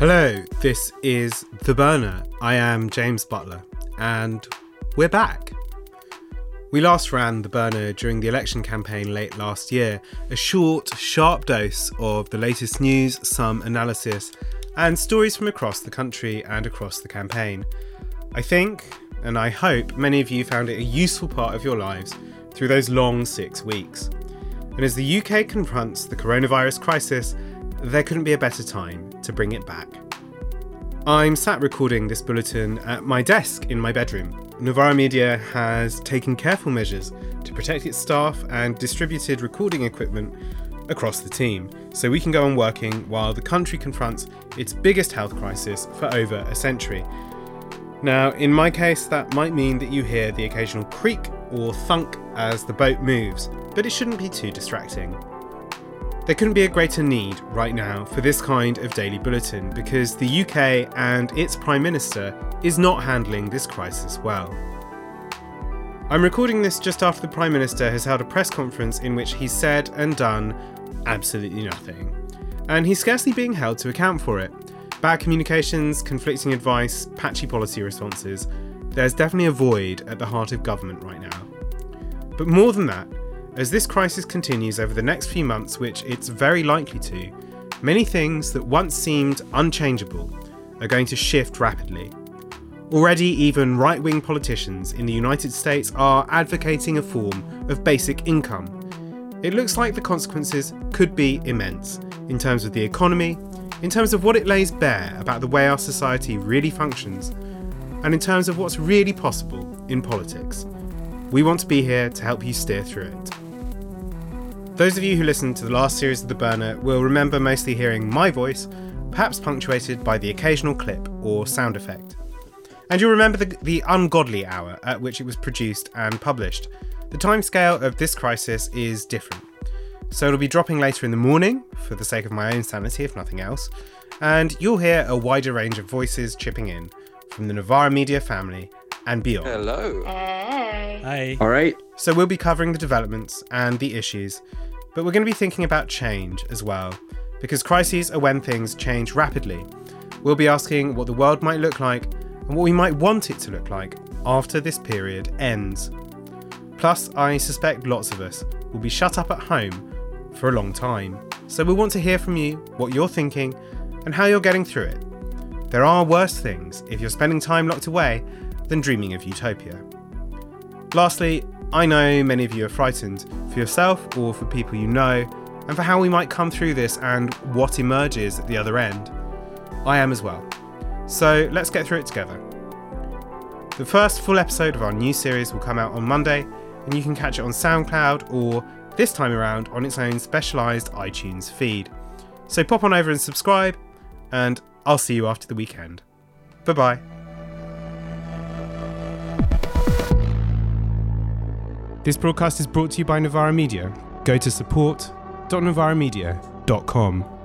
Hello, this is The Burner. I am James Butler, and we're back. We last ran The Burner during the election campaign late last year, a short, sharp dose of the latest news, some analysis, and stories from across the country and across the campaign. I think, and I hope, many of you found it a useful part of your lives through those long six weeks. And as the UK confronts the coronavirus crisis, there couldn't be a better time to bring it back. I'm sat recording this bulletin at my desk in my bedroom. Novara Media has taken careful measures to protect its staff and distributed recording equipment across the team so we can go on working while the country confronts its biggest health crisis for over a century. Now, in my case, that might mean that you hear the occasional creak or thunk as the boat moves, but it shouldn't be too distracting. There couldn't be a greater need right now for this kind of daily bulletin because the UK and its Prime Minister is not handling this crisis well. I'm recording this just after the Prime Minister has held a press conference in which he said and done absolutely nothing. And he's scarcely being held to account for it. Bad communications, conflicting advice, patchy policy responses. There's definitely a void at the heart of government right now. But more than that, as this crisis continues over the next few months, which it's very likely to, many things that once seemed unchangeable are going to shift rapidly. Already, even right wing politicians in the United States are advocating a form of basic income. It looks like the consequences could be immense in terms of the economy, in terms of what it lays bare about the way our society really functions, and in terms of what's really possible in politics. We want to be here to help you steer through it. Those of you who listened to the last series of The Burner will remember mostly hearing my voice, perhaps punctuated by the occasional clip or sound effect. And you'll remember the, the ungodly hour at which it was produced and published. The timescale of this crisis is different. So it'll be dropping later in the morning, for the sake of my own sanity, if nothing else, and you'll hear a wider range of voices chipping in from the Novara Media family and beyond. Hello. Hey. Hi. All right. So we'll be covering the developments and the issues, but we're going to be thinking about change as well, because crises are when things change rapidly. We'll be asking what the world might look like and what we might want it to look like after this period ends. Plus, I suspect lots of us will be shut up at home for a long time, so we want to hear from you what you're thinking and how you're getting through it. There are worse things if you're spending time locked away than dreaming of utopia. Lastly, I know many of you are frightened for yourself or for people you know, and for how we might come through this and what emerges at the other end. I am as well. So let's get through it together. The first full episode of our new series will come out on Monday, and you can catch it on SoundCloud or, this time around, on its own specialised iTunes feed. So pop on over and subscribe, and I'll see you after the weekend. Bye bye. This broadcast is brought to you by Novara Media. Go to support.novaramedia.com.